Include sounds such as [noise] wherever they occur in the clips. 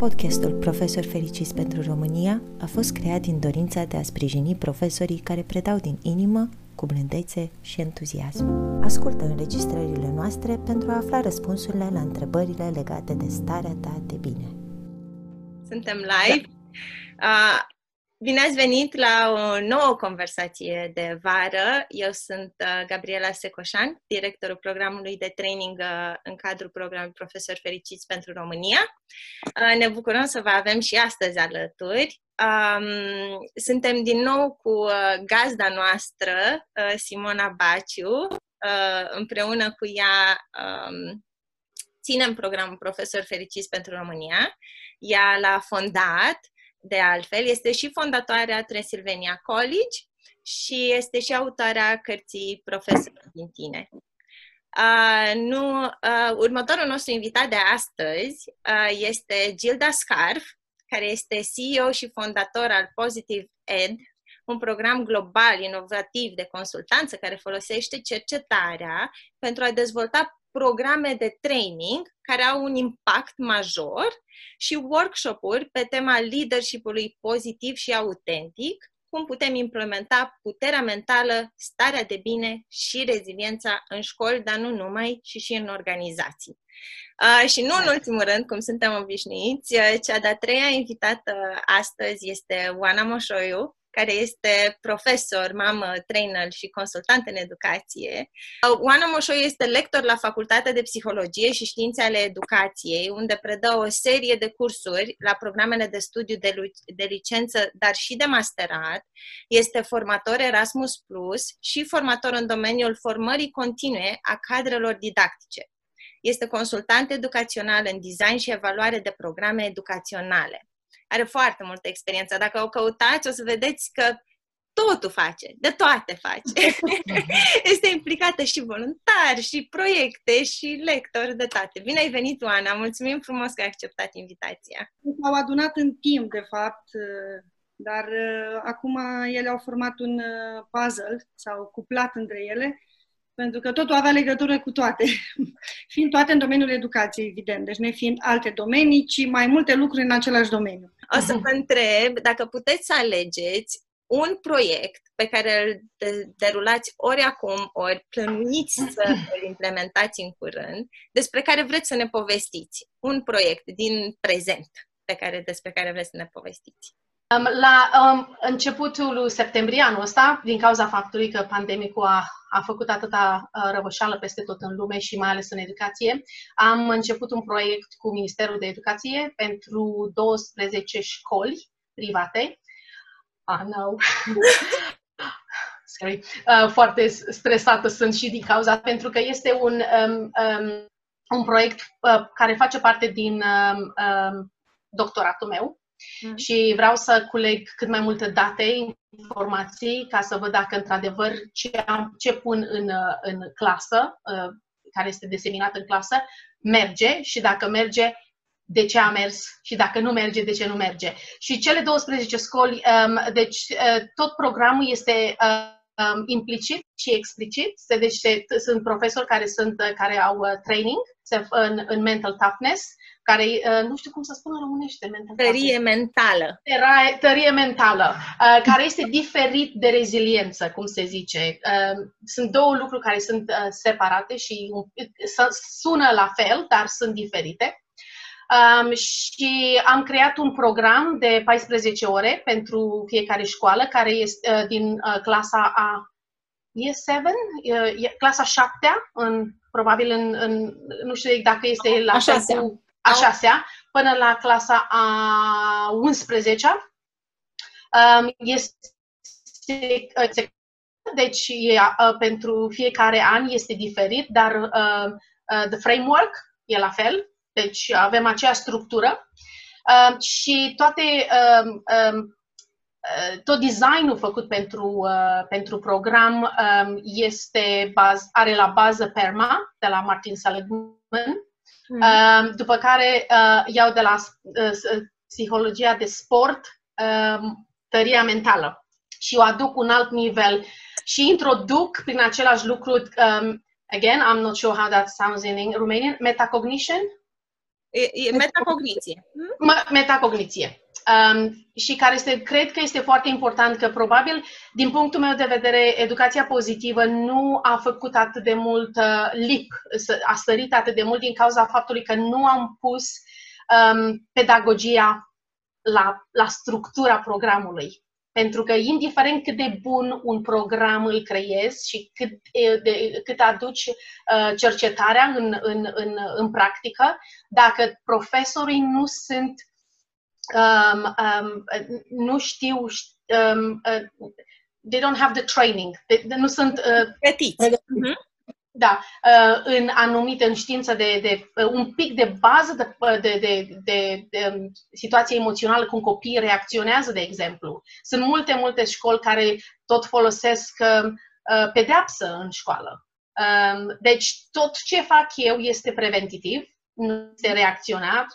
Podcastul Profesor Fericiți pentru România a fost creat din dorința de a sprijini profesorii care predau din inimă, cu blândețe și entuziasm. Ascultă înregistrările noastre pentru a afla răspunsurile la întrebările legate de starea ta de bine. Suntem live. Da. Uh, Bine ați venit la o nouă conversație de vară. Eu sunt uh, Gabriela Secoșan, directorul programului de training uh, în cadrul programului Profesor Fericiți pentru România. Uh, ne bucurăm să vă avem și astăzi alături. Um, suntem din nou cu gazda noastră, Simona Baciu. Împreună cu ea um, ținem programul Profesor Fericiți pentru România. Ea l-a fondat de altfel, este și fondatoarea Transylvania College și este și autoarea cărții Profesor din tine. Uh, nu, uh, următorul nostru invitat de astăzi uh, este Gilda Scarf, care este CEO și fondator al Positive Ed, un program global inovativ de consultanță care folosește cercetarea pentru a dezvolta programe de training care au un impact major și workshop-uri pe tema leadership-ului pozitiv și autentic, cum putem implementa puterea mentală, starea de bine și reziliența în școli, dar nu numai, și și în organizații. Uh, și nu în ultimul rând, cum suntem obișnuiți, cea de-a treia invitată astăzi este Oana Moșoiu, care este profesor, mamă, trainer și consultant în educație. Oana Moșo este lector la Facultatea de Psihologie și Științe ale Educației, unde predă o serie de cursuri la programele de studiu de, de licență, dar și de masterat. Este formator Erasmus Plus și formator în domeniul formării continue a cadrelor didactice. Este consultant educațional în design și evaluare de programe educaționale are foarte multă experiență. Dacă o căutați, o să vedeți că totul face, de toate face. [laughs] este implicată și voluntar, și proiecte, și lector, de toate. Bine ai venit, Oana! Mulțumim frumos că ai acceptat invitația. S-au adunat în timp, de fapt, dar uh, acum ele au format un uh, puzzle, s-au cuplat între ele pentru că totul avea legătură cu toate, [laughs] fiind toate în domeniul educației, evident, deci ne fiind alte domenii, ci mai multe lucruri în același domeniu. O să vă întreb dacă puteți să alegeți un proiect pe care îl derulați ori acum, ori plănuiți să îl implementați în curând, despre care vreți să ne povestiți. Un proiect din prezent pe care, despre care vreți să ne povestiți. La um, începutul septembrie anul ăsta, din cauza faptului că pandemicul a, a făcut atâta uh, răvășală peste tot în lume și mai ales în educație, am început un proiect cu Ministerul de Educație pentru 12 școli private. Ah, no. [laughs] Scary. Uh, foarte stresată sunt și din cauza, pentru că este un, um, um, un proiect uh, care face parte din um, um, doctoratul meu Mm. Și vreau să culeg cât mai multe date, informații, ca să văd dacă într-adevăr ce, am, ce pun în, în clasă, uh, care este diseminat în clasă, merge și dacă merge, de ce a mers și dacă nu merge, de ce nu merge. Și cele 12 școli, um, deci uh, tot programul este uh, um, implicit și explicit. Deci sunt profesori care, sunt, care au training în, în mental toughness care, uh, nu știu cum să spun în românește, mental tărie mentală. Tărie, tărie mentală, uh, care este diferit de reziliență, cum se zice. Uh, sunt două lucruri care sunt separate și sună la fel, dar sunt diferite. Um, și am creat un program de 14 ore pentru fiecare școală, care este uh, din uh, clasa a e 7, uh, clasa 7 în, probabil în, în, nu știu dacă este la așa cu a șasea până la clasa a 11 um, este deci e, uh, pentru fiecare an este diferit, dar uh, uh, the framework e la fel, deci avem aceeași structură. Uh, și toate uh, uh, tot designul făcut pentru, uh, pentru program um, este baz, are la bază PERMA de la Martin Seligman Mm. După care uh, iau de la uh, psihologia de sport um, tăria mentală și o aduc un alt nivel și introduc prin același lucru, um, again, I'm not sure how that sounds in Romanian, metacognition. E, e metacogniție. Metacogniție. Um, și care este, cred că este foarte important că probabil, din punctul meu de vedere, educația pozitivă nu a făcut atât de mult uh, lip, a sărit atât de mult din cauza faptului că nu am pus um, pedagogia la, la structura programului. Pentru că, indiferent cât de bun un program îl creezi și cât, de, cât aduci uh, cercetarea în, în, în, în practică, dacă profesorii nu sunt, um, um, nu știu, um, uh, they don't have the training, they, nu sunt uh, pregătiți. Uh-huh da, uh, în anumite, în știință de, de uh, un pic de bază de, uh, de, de, de, de um, situație emoțională cum copiii reacționează, de exemplu. Sunt multe, multe școli care tot folosesc pedeapsă în școală. Um, deci tot ce fac eu este preventitiv, nu este reacționat.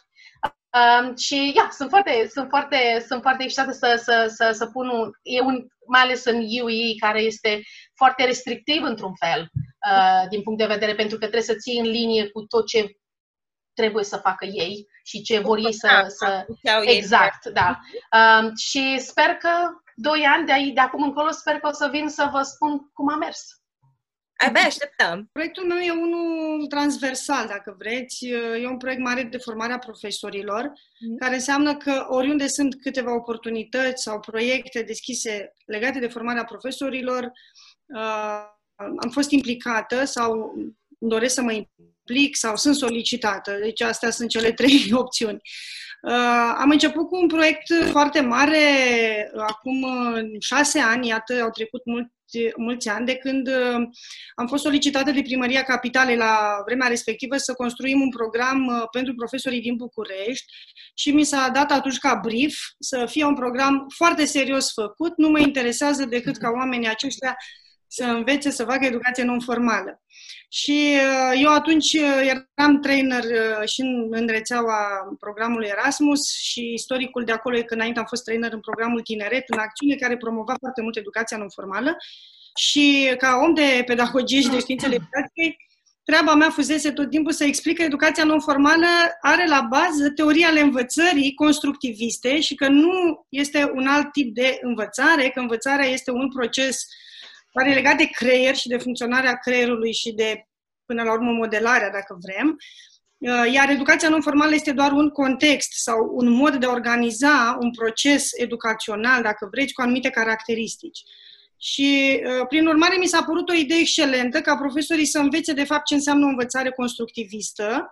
Um, și, ia, sunt foarte, sunt foarte, sunt foarte excitată să, să, să, să pun un, e un, mai ales în UE, care este foarte restrictiv într-un fel, uh, din punct de vedere, pentru că trebuie să ții în linie cu tot ce trebuie să facă ei și ce vor ei să... Da, să... Exact, da. Uh, și sper că doi ani de, aici, de acum încolo, sper că o să vin să vă spun cum a mers. Abia așteptăm. Proiectul meu e unul transversal, dacă vreți. E un proiect mare de formare a profesorilor, mm. care înseamnă că oriunde sunt câteva oportunități sau proiecte deschise legate de formarea profesorilor, uh, am fost implicată sau doresc să mă implic sau sunt solicitată. Deci astea sunt cele trei [laughs] opțiuni. Uh, am început cu un proiect foarte mare acum șase ani, iată, au trecut mult mulți ani, de când uh, am fost solicitată de Primăria Capitalei la vremea respectivă să construim un program uh, pentru profesorii din București și mi s-a dat atunci ca brief să fie un program foarte serios făcut. Nu mă interesează decât ca oamenii aceștia să învețe să facă educație non-formală. Și uh, eu atunci eram trainer și în, în rețeaua programului Erasmus și istoricul de acolo e că înainte am fost trainer în programul Tineret în acțiune care promova foarte mult educația non-formală și ca om de pedagogie și de științele educației, treaba mea fusese tot timpul să explic că educația non-formală are la bază teoria ale învățării constructiviste și că nu este un alt tip de învățare, că învățarea este un proces care e legat de creier și de funcționarea creierului și de, până la urmă, modelarea, dacă vrem. Iar educația non-formală este doar un context sau un mod de a organiza un proces educațional, dacă vreți, cu anumite caracteristici. Și, uh, prin urmare, mi s-a părut o idee excelentă ca profesorii să învețe, de fapt, ce înseamnă o învățare constructivistă,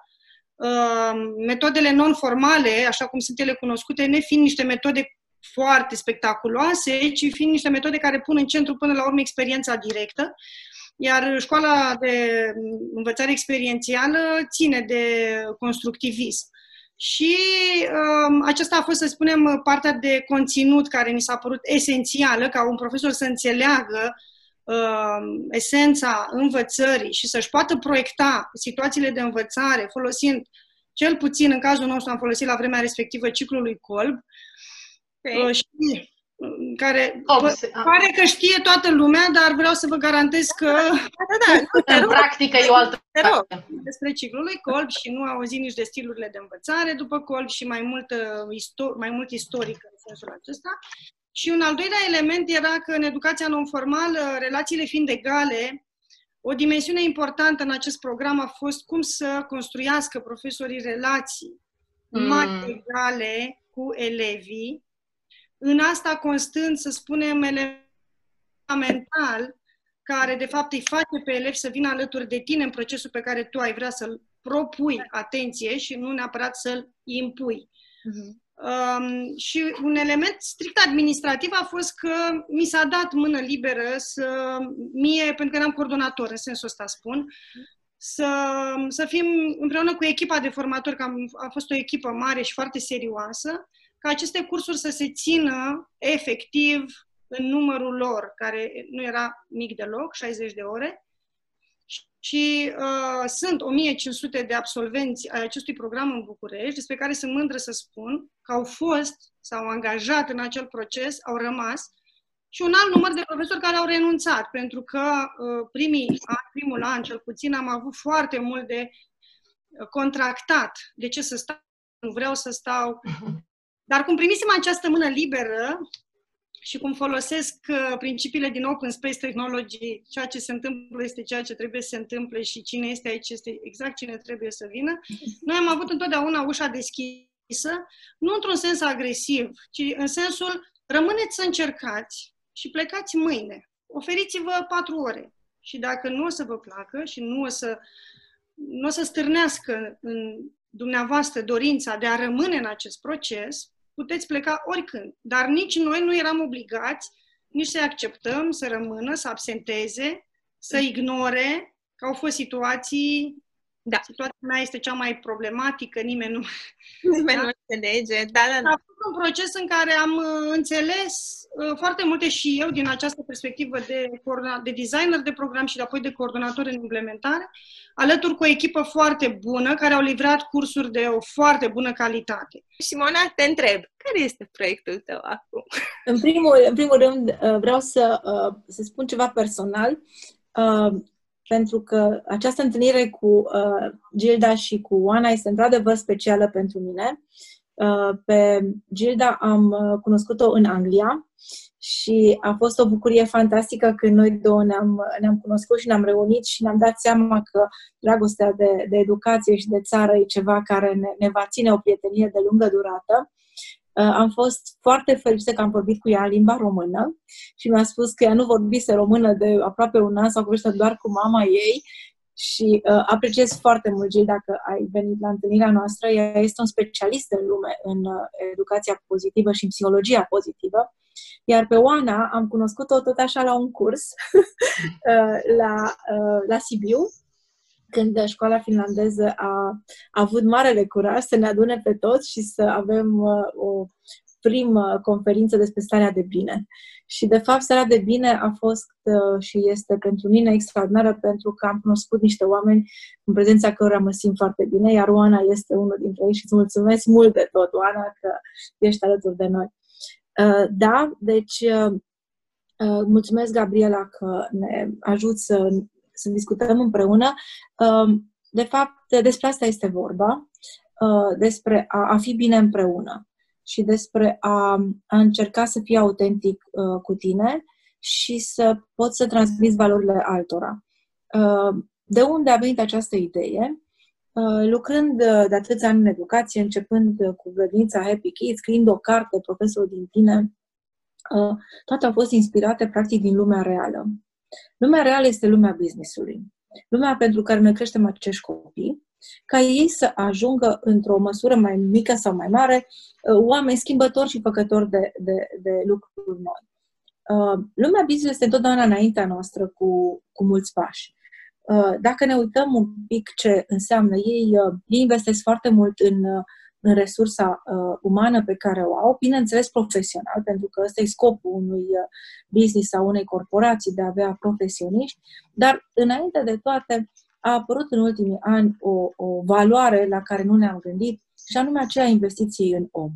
uh, metodele non-formale, așa cum sunt ele cunoscute, ne fiind niște metode foarte spectaculoase, ci fiind niște metode care pun în centru, până la urmă, experiența directă, iar școala de învățare experiențială ține de constructivism. Și um, aceasta a fost, să spunem, partea de conținut care mi s-a părut esențială ca un profesor să înțeleagă um, esența învățării și să-și poată proiecta situațiile de învățare folosind, cel puțin în cazul nostru am folosit la vremea respectivă ciclul lui Kolb, okay. uh, și care Obse- pare că știe toată lumea, dar vreau să vă garantez că... Da, da, da. în practică e o altă Despre ciclul lui Colb și nu auzit nici de stilurile de învățare după Colb și mai mult, istor- mai mult istoric în sensul acesta. Și un al doilea element era că în educația non-formală, relațiile fiind egale, o dimensiune importantă în acest program a fost cum să construiască profesorii relații mm. mai egale cu elevii, în asta constând, să spunem, mental, care de fapt îi face pe elevi să vină alături de tine în procesul pe care tu ai vrea să-l propui atenție și nu neapărat să-l impui. Uh-huh. Um, și un element strict administrativ a fost că mi s-a dat mână liberă să mie, pentru că eram coordonator, în sensul ăsta spun, să, să fim împreună cu echipa de formatori, că am, a fost o echipă mare și foarte serioasă, ca aceste cursuri să se țină efectiv în numărul lor, care nu era mic deloc, 60 de ore. Și uh, sunt 1500 de absolvenți ai acestui program în București, despre care sunt mândră să spun că au fost, s-au angajat în acel proces, au rămas, și un alt număr de profesori care au renunțat, pentru că uh, primii, primul an, cel puțin, am avut foarte mult de contractat. De ce să stau? Nu vreau să stau. Dar cum primisem această mână liberă și cum folosesc uh, principiile din Open Space Technology, ceea ce se întâmplă este ceea ce trebuie să se întâmple și cine este aici este exact cine trebuie să vină, noi am avut întotdeauna ușa deschisă, nu într-un sens agresiv, ci în sensul rămâneți să încercați și plecați mâine. Oferiți-vă patru ore. Și dacă nu o să vă placă și nu o să, nu o să stârnească în dumneavoastră dorința de a rămâne în acest proces, puteți pleca oricând. Dar nici noi nu eram obligați nici să acceptăm, să rămână, să absenteze, să ignore că au fost situații da. Situația mea este cea mai problematică, nimeni nu... [laughs] Nimeni da? nu înțelege. Da, da, da. A fost un proces în care am uh, înțeles uh, foarte multe și eu din această perspectivă de, de designer de program și de apoi de coordonator în implementare, alături cu o echipă foarte bună, care au livrat cursuri de o foarte bună calitate. Simona, te întreb, care este proiectul tău acum? În primul, în primul rând, uh, vreau să, să spun ceva personal pentru că această întâlnire cu uh, Gilda și cu Oana este într-adevăr specială pentru mine. Uh, pe Gilda am uh, cunoscut-o în Anglia și a fost o bucurie fantastică când noi două ne-am, ne-am cunoscut și ne-am reunit și ne-am dat seama că dragostea de, de educație și de țară e ceva care ne, ne va ține o prietenie de lungă durată. Uh, am fost foarte fericită că am vorbit cu ea în limba română și mi-a spus că ea nu vorbise română de aproape un an sau vorbește doar cu mama ei și uh, apreciez foarte mult, Gil, dacă ai venit la întâlnirea noastră. Ea este un specialist în lume în uh, educația pozitivă și în psihologia pozitivă. Iar pe Oana am cunoscut-o tot așa la un curs [laughs] uh, la, uh, la Sibiu când școala finlandeză a, a avut marele curaj să ne adune pe toți și să avem uh, o primă conferință despre starea de bine. Și, de fapt, starea de bine a fost uh, și este pentru mine extraordinară pentru că am cunoscut niște oameni în prezența cărora mă simt foarte bine, iar Oana este unul dintre ei și îți mulțumesc mult de tot, Oana, că ești alături de noi. Uh, da, deci uh, uh mulțumesc, Gabriela, că ne ajut să să discutăm împreună. Um, de fapt, despre asta este vorba, uh, despre a, a fi bine împreună și despre a, a încerca să fii autentic uh, cu tine și să poți să transmiți valorile altora. Uh, de unde a venit această idee? Lucrând de atâția ani în educație, începând cu grădinița Happy Kids, scriind o carte, profesorul din tine, toate au fost inspirate practic din lumea reală. Lumea reală este lumea businessului. Lumea pentru care noi creștem acești copii, ca ei să ajungă într-o măsură mai mică sau mai mare uh, oameni schimbători și făcători de, de, de lucruri noi. Uh, lumea business este întotdeauna înaintea noastră cu, cu mulți pași. Uh, dacă ne uităm un pic ce înseamnă ei, ei investesc foarte mult în în resursa uh, umană pe care o au, bineînțeles profesional, pentru că ăsta e scopul unui uh, business sau unei corporații de a avea profesioniști, dar înainte de toate a apărut în ultimii ani o, o valoare la care nu ne-am gândit și anume aceea investiției în om.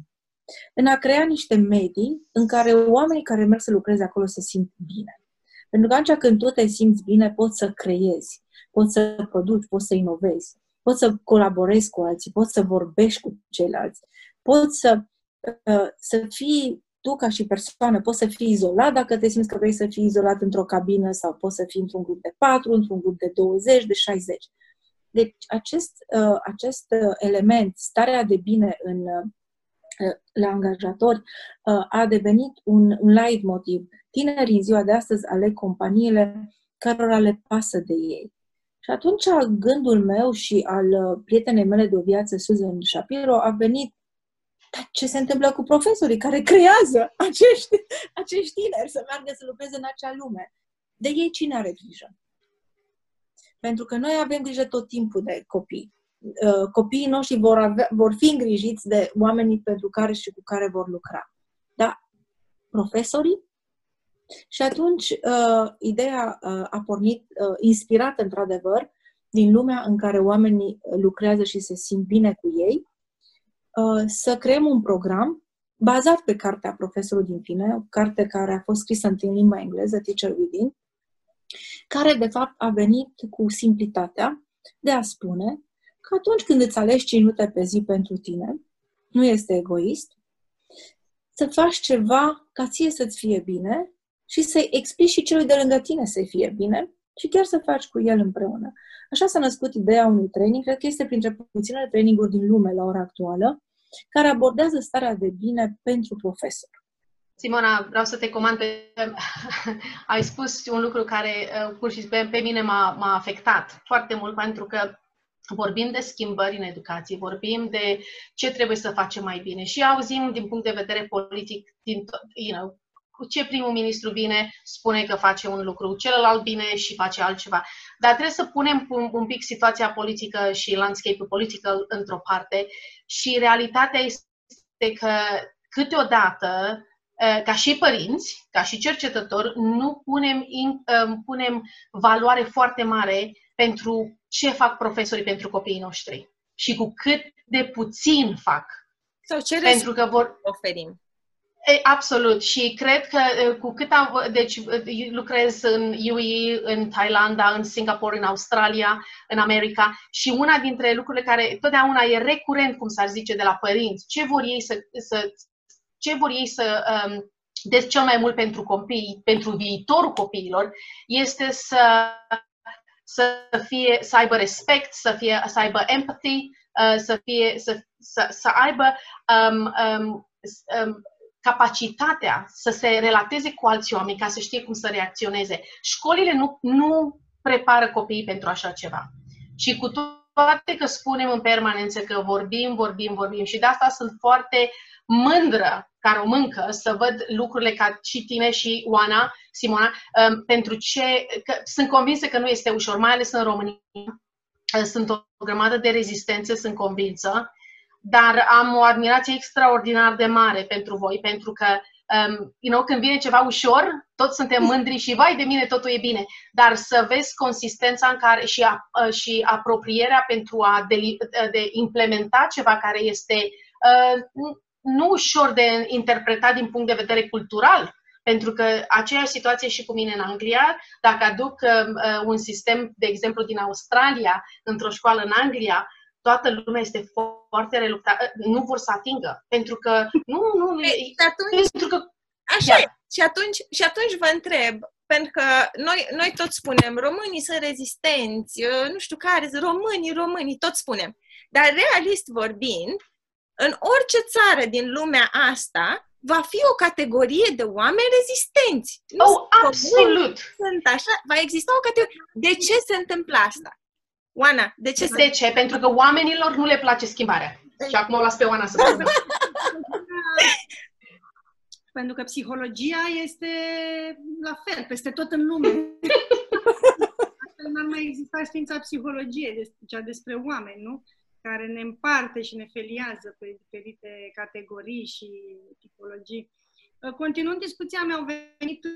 În a crea niște medii în care oamenii care merg să lucreze acolo se simt bine. Pentru că atunci când tu te simți bine, poți să creezi, poți să produci, poți să inovezi poți să colaborezi cu alții, poți să vorbești cu ceilalți, poți să, uh, să fii tu ca și persoană, poți să fii izolat dacă te simți că vrei să fii izolat într-o cabină sau poți să fii într-un grup de 4, într-un grup de 20, de 60. Deci acest, uh, acest uh, element, starea de bine în, la angajatori, a devenit un, un light motiv. Tinerii în ziua de astăzi aleg companiile cărora le pasă de ei. Și atunci gândul meu și al uh, prietenei mele de o viață, Susan Shapiro, a venit dar ce se întâmplă cu profesorii care creează acești, [laughs] acești tineri să meargă să lucreze în acea lume? De ei cine are grijă? Pentru că noi avem grijă tot timpul de copii. Uh, copiii noștri vor, avea, vor fi îngrijiți de oamenii pentru care și cu care vor lucra. Dar profesorii și atunci, uh, ideea uh, a pornit, uh, inspirată într-adevăr, din lumea în care oamenii lucrează și se simt bine cu ei, uh, să creăm un program bazat pe cartea profesorului din fine, o carte care a fost scrisă în limba engleză, Teacher Within, care de fapt a venit cu simplitatea de a spune că atunci când îți alegi 5 minute pe zi pentru tine, nu este egoist, să faci ceva ca ție să-ți fie bine și să-i explici și celui de lângă tine să-i fie bine și chiar să faci cu el împreună. Așa s-a născut ideea unui training, cred că este printre puținele traininguri din lume la ora actuală, care abordează starea de bine pentru profesor. Simona, vreau să te comand pe... [laughs] Ai spus un lucru care uh, pur și pe, pe mine m-a, m-a afectat foarte mult pentru că vorbim de schimbări în educație, vorbim de ce trebuie să facem mai bine și auzim din punct de vedere politic, din, you know, cu ce primul ministru vine, spune că face un lucru, celălalt vine și face altceva. Dar trebuie să punem un, un pic situația politică și landscape-ul political într-o parte și realitatea este că câteodată Eh, ca și părinți, ca și cercetători, nu punem, in, punem valoare foarte mare pentru ce fac profesorii pentru copiii noștri și cu cât de puțin fac. Sau ce pentru că vor oferim. E, absolut. Și cred că cu cât am... Deci lucrez în UAE, în Thailanda, în Singapore, în Australia, în America și una dintre lucrurile care totdeauna e recurent, cum s-ar zice, de la părinți, ce vor ei să, să ce vor ei să um, des cel mai mult pentru copii, pentru viitorul copiilor, este să, să fie, să aibă respect, să, fie, să aibă empathy, uh, să, fie, să, să, să aibă um, um, um, capacitatea să se relateze cu alți oameni ca să știe cum să reacționeze. Școlile nu, nu prepară copiii pentru așa ceva. Și cu toate că spunem în permanență că vorbim, vorbim, vorbim și de asta sunt foarte mândră ca româncă să văd lucrurile ca și tine și Oana, Simona, um, pentru ce că sunt convinsă că nu este ușor, mai ales în România. Uh, sunt o grămadă de rezistențe, sunt convinsă, dar am o admirație extraordinar de mare pentru voi, pentru că um, you know, când vine ceva ușor, toți suntem mândri și vai de mine, totul e bine. Dar să vezi consistența în care și, a, uh, și apropierea pentru a de, de implementa ceva care este uh, nu ușor de interpretat din punct de vedere cultural, pentru că aceeași situație și cu mine în Anglia, dacă aduc uh, un sistem, de exemplu, din Australia, într-o școală în Anglia, toată lumea este foarte reluctată, nu vor să atingă, pentru că [laughs] nu, nu, e, atunci, pentru că Așa, yeah. și atunci, și atunci vă întreb, pentru că noi, noi tot spunem, românii sunt rezistenți, uh, nu știu care, românii, românii, tot spunem. Dar realist vorbind, în orice țară din lumea asta va fi o categorie de oameni rezistenți. Nu oh, absolut! Sunt așa, va exista o categorie. De ce se întâmplă asta? Oana, de ce? De ce? Pentru că oamenilor nu le place schimbarea. Și acum o las pe Oana să vorbească. [laughs] Pentru că psihologia este la fel, peste tot în lume. Astfel n-ar mai exista știința psihologiei, cea despre oameni, nu? care ne împarte și ne feliază pe diferite categorii și tipologii. Uh, continuând discuția, mi-au venit uh,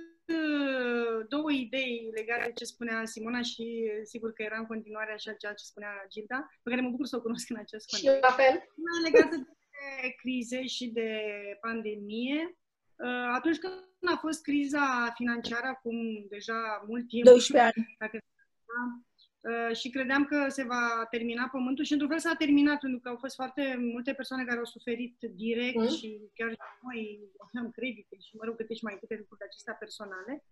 două idei legate de ce spunea Simona și uh, sigur că era în continuare așa ceea ce spunea Gilda, pe care mă bucur să o cunosc în acest context. Și la fel. Legată de crize și de pandemie. Atunci când a fost criza financiară, acum deja mult timp, 12 ani. Dacă, Uh, și credeam că se va termina pământul și într-un fel s-a terminat pentru că au fost foarte multe persoane care au suferit direct mm. și chiar noi am credite și mă rog câte și mai câte lucruri acestea personale.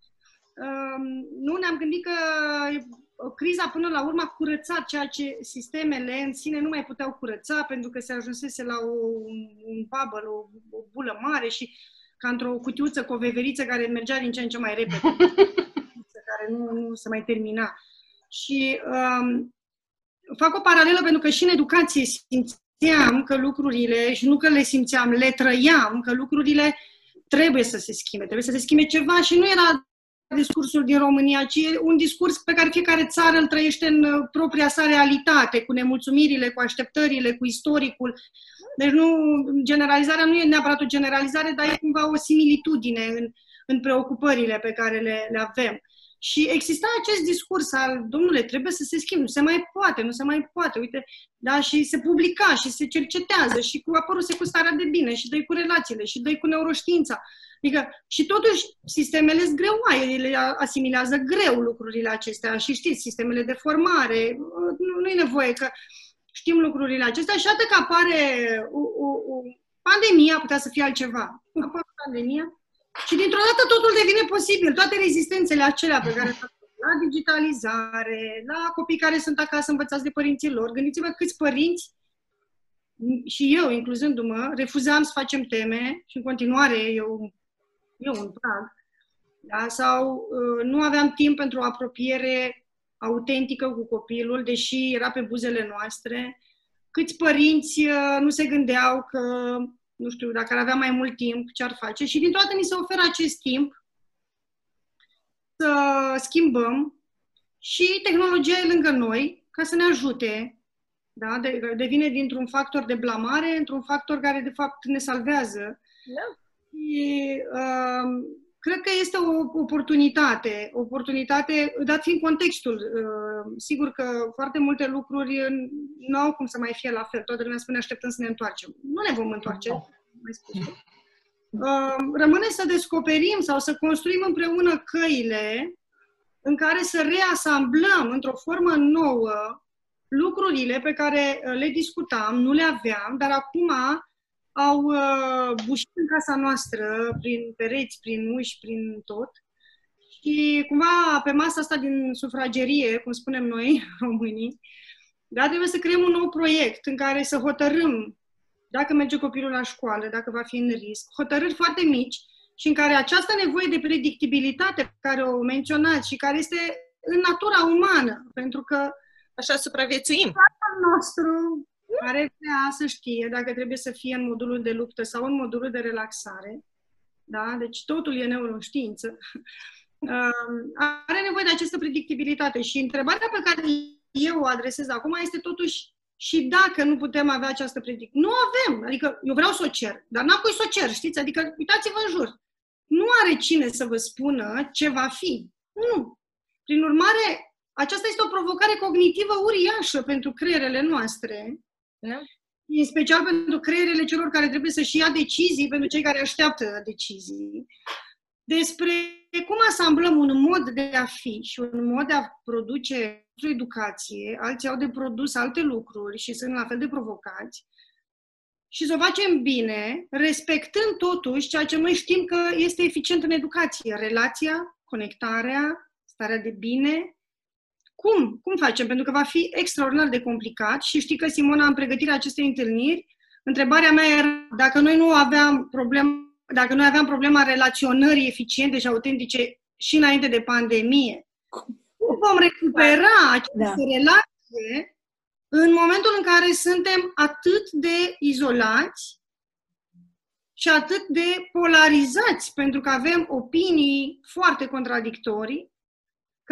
Um, nu ne-am gândit că criza până la urmă a curățat ceea ce sistemele în sine nu mai puteau curăța pentru că se ajunsese la o, un bubble, o, o bulă mare și ca într-o cutiuță cu o veveriță care mergea din ce în ce mai repede, [laughs] care nu, nu se mai termina. Și um, fac o paralelă pentru că și în educație simțeam că lucrurile, și nu că le simțeam, le trăiam, că lucrurile trebuie să se schimbe, trebuie să se schimbe ceva și nu era discursul din România, ci un discurs pe care fiecare țară îl trăiește în uh, propria sa realitate, cu nemulțumirile, cu așteptările, cu istoricul. Deci nu, generalizarea nu e neapărat o generalizare, dar e cumva o similitudine în, în preocupările pe care le, le avem. Și exista acest discurs al, domnule, trebuie să se schimbe, nu se mai poate, nu se mai poate, uite, da, și se publica și se cercetează și cu apăruse cu starea de bine și doi cu relațiile și doi cu neuroștiința. Adică, și totuși, sistemele sunt greoaie, ele asimilează greu lucrurile acestea și știți, sistemele de formare, nu, nu e nevoie că știm lucrurile acestea și atât că apare o, o, o pandemia, putea să fie altceva. Apare pandemia și dintr-o dată totul devine posibil. Toate rezistențele acelea pe care la digitalizare, la copii care sunt acasă învățați de părinții lor. Gândiți-vă câți părinți și eu, incluzându-mă, refuzam să facem teme și în continuare eu, eu un prag, da? sau uh, nu aveam timp pentru o apropiere autentică cu copilul, deși era pe buzele noastre. Câți părinți uh, nu se gândeau că, nu știu, dacă ar avea mai mult timp, ce ar face. Și din toate ni se oferă acest timp să schimbăm și tehnologia e lângă noi ca să ne ajute. Da? De, devine dintr-un factor de blamare într-un factor care, de fapt, ne salvează. Da. Și, uh, cred că este o oportunitate, oportunitate, dat fiind contextul. Uh, sigur că foarte multe lucruri nu au cum să mai fie la fel. Toată lumea spune așteptăm să ne întoarcem. Nu ne vom întoarce, mai spus uh, Rămâne să descoperim sau să construim împreună căile în care să reasamblăm într-o formă nouă lucrurile pe care uh, le discutam, nu le aveam, dar acum au uh, bușit în casa noastră, prin pereți, prin uși, prin tot. Și cumva pe masa asta din sufragerie, cum spunem noi, [laughs] românii, da, trebuie să creăm un nou proiect în care să hotărâm dacă merge copilul la școală, dacă va fi în risc, hotărâri foarte mici și în care această nevoie de predictibilitate pe care o menționați și care este în natura umană, pentru că așa supraviețuim. nostru care vrea să știe dacă trebuie să fie în modulul de luptă sau în modulul de relaxare, da? deci totul e neuroștiință, [laughs] are nevoie de această predictibilitate și întrebarea pe care eu o adresez acum este totuși și dacă nu putem avea această predicție. Nu avem, adică eu vreau să o cer, dar n-am cui să o cer, știți? Adică uitați-vă în jur. Nu are cine să vă spună ce va fi. Nu. Prin urmare, aceasta este o provocare cognitivă uriașă pentru creierele noastre, da? în special pentru creierele celor care trebuie să-și ia decizii, pentru cei care așteaptă decizii, despre cum asamblăm un mod de a fi și un mod de a produce educație, alții au de produs alte lucruri și sunt la fel de provocați, și să o facem bine, respectând totuși ceea ce noi știm că este eficient în educație, relația, conectarea, starea de bine, cum? Cum facem? Pentru că va fi extraordinar de complicat și știi că, Simona, în pregătirea acestei întâlniri, întrebarea mea era dacă noi nu aveam problem, dacă noi aveam problema relaționării eficiente și autentice și înainte de pandemie, cum vom recupera această da. relație în momentul în care suntem atât de izolați și atât de polarizați, pentru că avem opinii foarte contradictorii,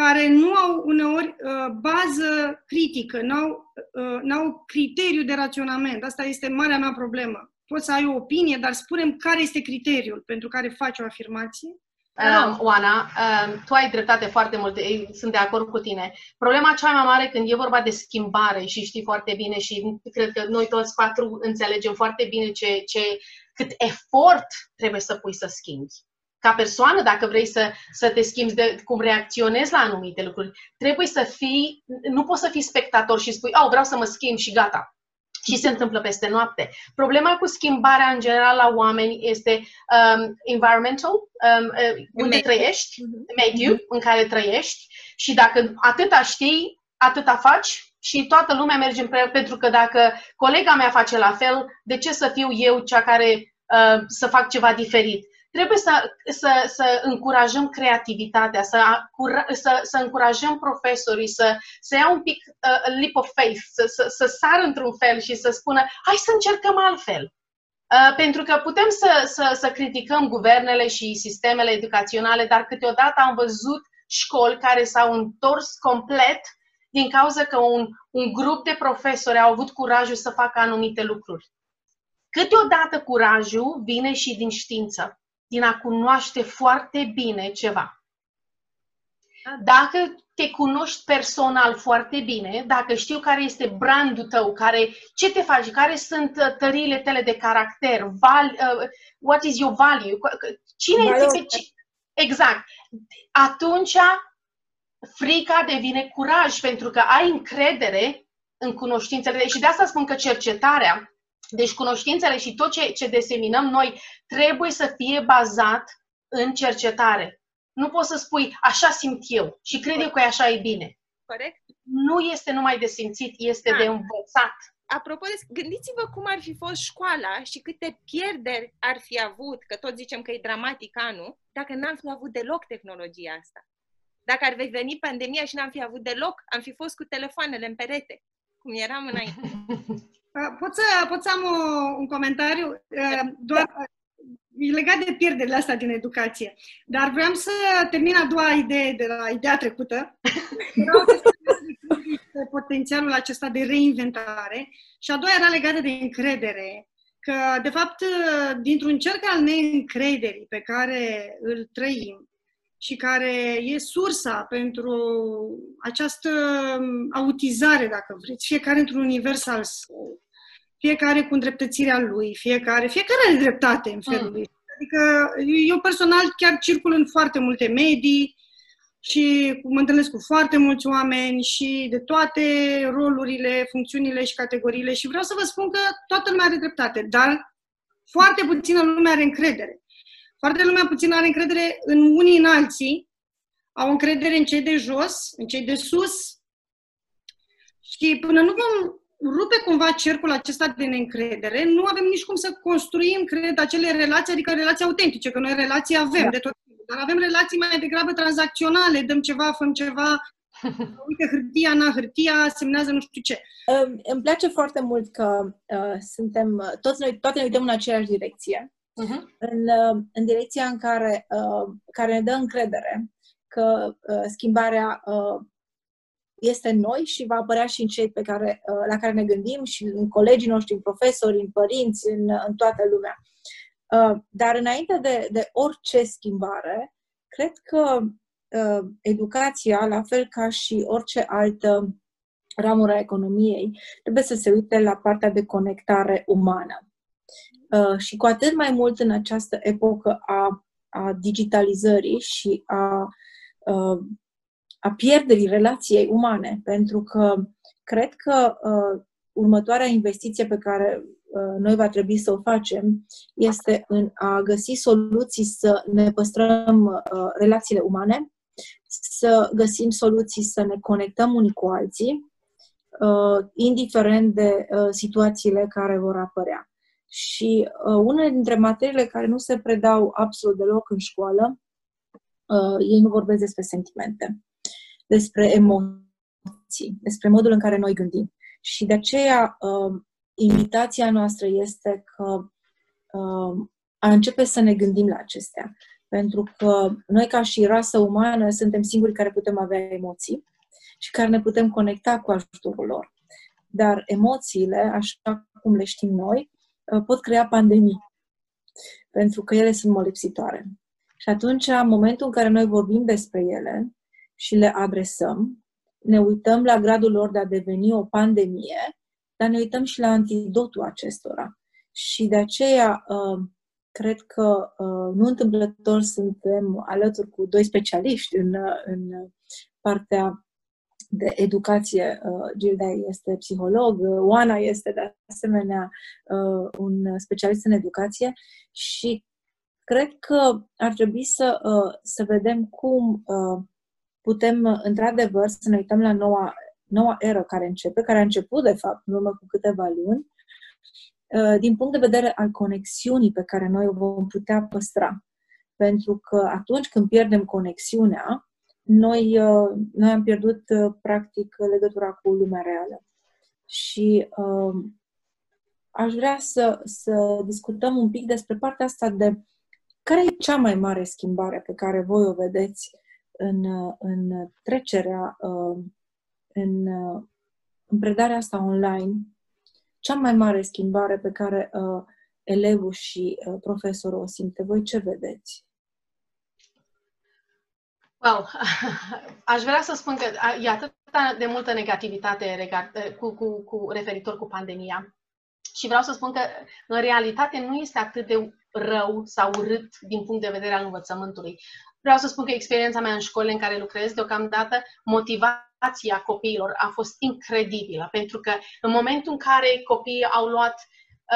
care nu au uneori uh, bază critică, nu au, uh, n-au criteriu de raționament. Asta este marea mea problemă. Poți să ai o opinie, dar spunem care este criteriul pentru care faci o afirmație. Um, Oana, um, tu ai dreptate foarte mult, sunt de acord cu tine. Problema cea mai mare când e vorba de schimbare și știi foarte bine și cred că noi toți patru înțelegem foarte bine ce, ce, cât efort trebuie să pui să schimbi ca persoană, dacă vrei să, să te schimbi de cum reacționezi la anumite lucruri, trebuie să fii, nu poți să fii spectator și spui, oh, vreau să mă schimb și gata. Și se întâmplă peste noapte. Problema cu schimbarea în general la oameni este um, environmental, um, uh, unde mediu. trăiești, mhm. mediu mm-hmm. în care trăiești și dacă atâta știi, atâta faci și toată lumea merge împreună, pentru că dacă colega mea face la fel, de ce să fiu eu cea care uh, să fac ceva diferit? Trebuie să, să, să încurajăm creativitatea, să, să, să încurajăm profesorii să, să ia un pic uh, a leap of faith, să, să, să sară într-un fel și să spună hai să încercăm altfel. Uh, pentru că putem să, să, să criticăm guvernele și sistemele educaționale, dar câteodată am văzut școli care s-au întors complet din cauza că un, un grup de profesori au avut curajul să facă anumite lucruri. Câteodată curajul vine și din știință din a cunoaște foarte bine ceva. Dacă te cunoști personal foarte bine, dacă știu care este brandul tău, care, ce te faci, care sunt uh, tăriile tale de caracter, val, uh, what is your value, cine este pe Exact. Atunci frica devine curaj pentru că ai încredere în cunoștințele. Și de asta spun că cercetarea, deci cunoștințele și tot ce, ce deseminăm noi, trebuie să fie bazat în cercetare. Nu poți să spui, așa simt eu și cred eu că așa e bine. Corect? Nu este numai de simțit, este da. de învățat. Apropo, de, gândiți-vă cum ar fi fost școala și câte pierderi ar fi avut, că tot zicem că e dramatic anul, dacă n-am fi avut deloc tehnologia asta. Dacă ar veni pandemia și n-am fi avut deloc, am fi fost cu telefoanele în perete, cum eram înainte. [laughs] Pot să, pot să am o, un comentariu? Doar e legat de pierderile astea din educație. Dar vreau să termin a doua idee de la ideea trecută. potențialul acesta de reinventare și a doua era legată de încredere. Că, de fapt, dintr-un cerc al neîncrederii pe care îl trăim și care e sursa pentru această autizare, dacă vreți, fiecare într-un univers al său, fiecare cu îndreptățirea lui, fiecare, fiecare are dreptate în felul mm. lui. Adică eu personal chiar circul în foarte multe medii și mă întâlnesc cu foarte mulți oameni și de toate rolurile, funcțiunile și categoriile și vreau să vă spun că toată lumea are dreptate, dar foarte puțină lume are încredere. Foarte lumea puțin are încredere în unii în alții, au încredere în cei de jos, în cei de sus și până nu vom rupe cumva cercul acesta de neîncredere, nu avem nici cum să construim, cred, acele relații, adică relații autentice, că noi relații avem da. de tot timpul, dar avem relații mai degrabă tranzacționale, dăm ceva, făm ceva, [laughs] uite hârtia, na hârtia, semnează nu știu ce. Îmi place foarte mult că uh, suntem, toți noi, toate ne uităm în aceeași direcție, uh-huh. în, uh, în direcția în care, uh, care ne dă încredere că uh, schimbarea uh, este în noi și va apărea și în cei pe care, uh, la care ne gândim și în colegii noștri, în profesori, în părinți, în, în toată lumea. Uh, dar înainte de, de orice schimbare, cred că uh, educația, la fel ca și orice altă ramură a economiei, trebuie să se uite la partea de conectare umană. Și cu atât mai mult în această epocă a, a digitalizării și a a pierderii relației umane, pentru că cred că uh, următoarea investiție pe care uh, noi va trebui să o facem este în a găsi soluții să ne păstrăm uh, relațiile umane, să găsim soluții să ne conectăm unii cu alții, uh, indiferent de uh, situațiile care vor apărea. Și uh, unele dintre materiile care nu se predau absolut deloc în școală, uh, ei nu vorbesc despre sentimente despre emoții, despre modul în care noi gândim. Și de aceea uh, invitația noastră este că uh, a începe să ne gândim la acestea. Pentru că noi, ca și rasă umană, suntem singuri care putem avea emoții și care ne putem conecta cu ajutorul lor. Dar emoțiile, așa cum le știm noi, uh, pot crea pandemii. Pentru că ele sunt molipsitoare. Și atunci, în momentul în care noi vorbim despre ele, și le adresăm, ne uităm la gradul lor de a deveni o pandemie, dar ne uităm și la antidotul acestora. Și de aceea uh, cred că uh, nu întâmplător suntem alături cu doi specialiști în, în partea de educație. Uh, Gilda este psiholog, Oana este de asemenea un specialist în educație și cred că ar trebui să, să vedem cum putem, uh, într-adevăr, să ne uităm la noua, noua eră care începe, care a început, de fapt, în urmă cu câteva luni, uh, din punct de vedere al conexiunii pe care noi o vom putea păstra. Pentru că atunci când pierdem conexiunea, noi, uh, noi am pierdut, practic, legătura cu lumea reală. Și uh, aș vrea să, să discutăm un pic despre partea asta de care e cea mai mare schimbare pe care voi o vedeți în, în trecerea, uh, în, uh, în predarea asta online, cea mai mare schimbare pe care uh, elevul și profesorul o simte. Voi ce vedeți? Wow! [laughs] Aș vrea să spun că e atât de multă negativitate cu, cu, cu referitor cu pandemia. Și vreau să spun că, în realitate, nu este atât de rău sau urât din punct de vedere al învățământului. Vreau să spun că experiența mea în școli în care lucrez deocamdată, motivarea motivația copiilor a fost incredibilă, pentru că în momentul în care copiii au luat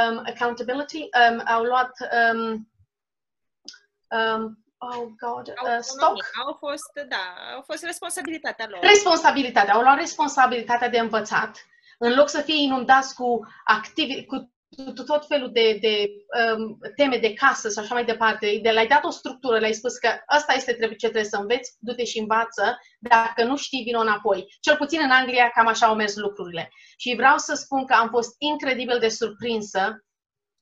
um, accountability, um, au luat um, um, oh God, uh, stock. Au fost, da, au fost responsabilitatea lor. Responsabilitatea, au luat responsabilitatea de învățat. În loc să fie inundați cu, activi, cu tot felul de, de um, teme de casă și așa mai departe, de le-ai dat o structură, le-ai spus că asta este ce trebuie să înveți, du-te și învață, dacă nu știi, vină înapoi. Cel puțin în Anglia cam așa au mers lucrurile. Și vreau să spun că am fost incredibil de surprinsă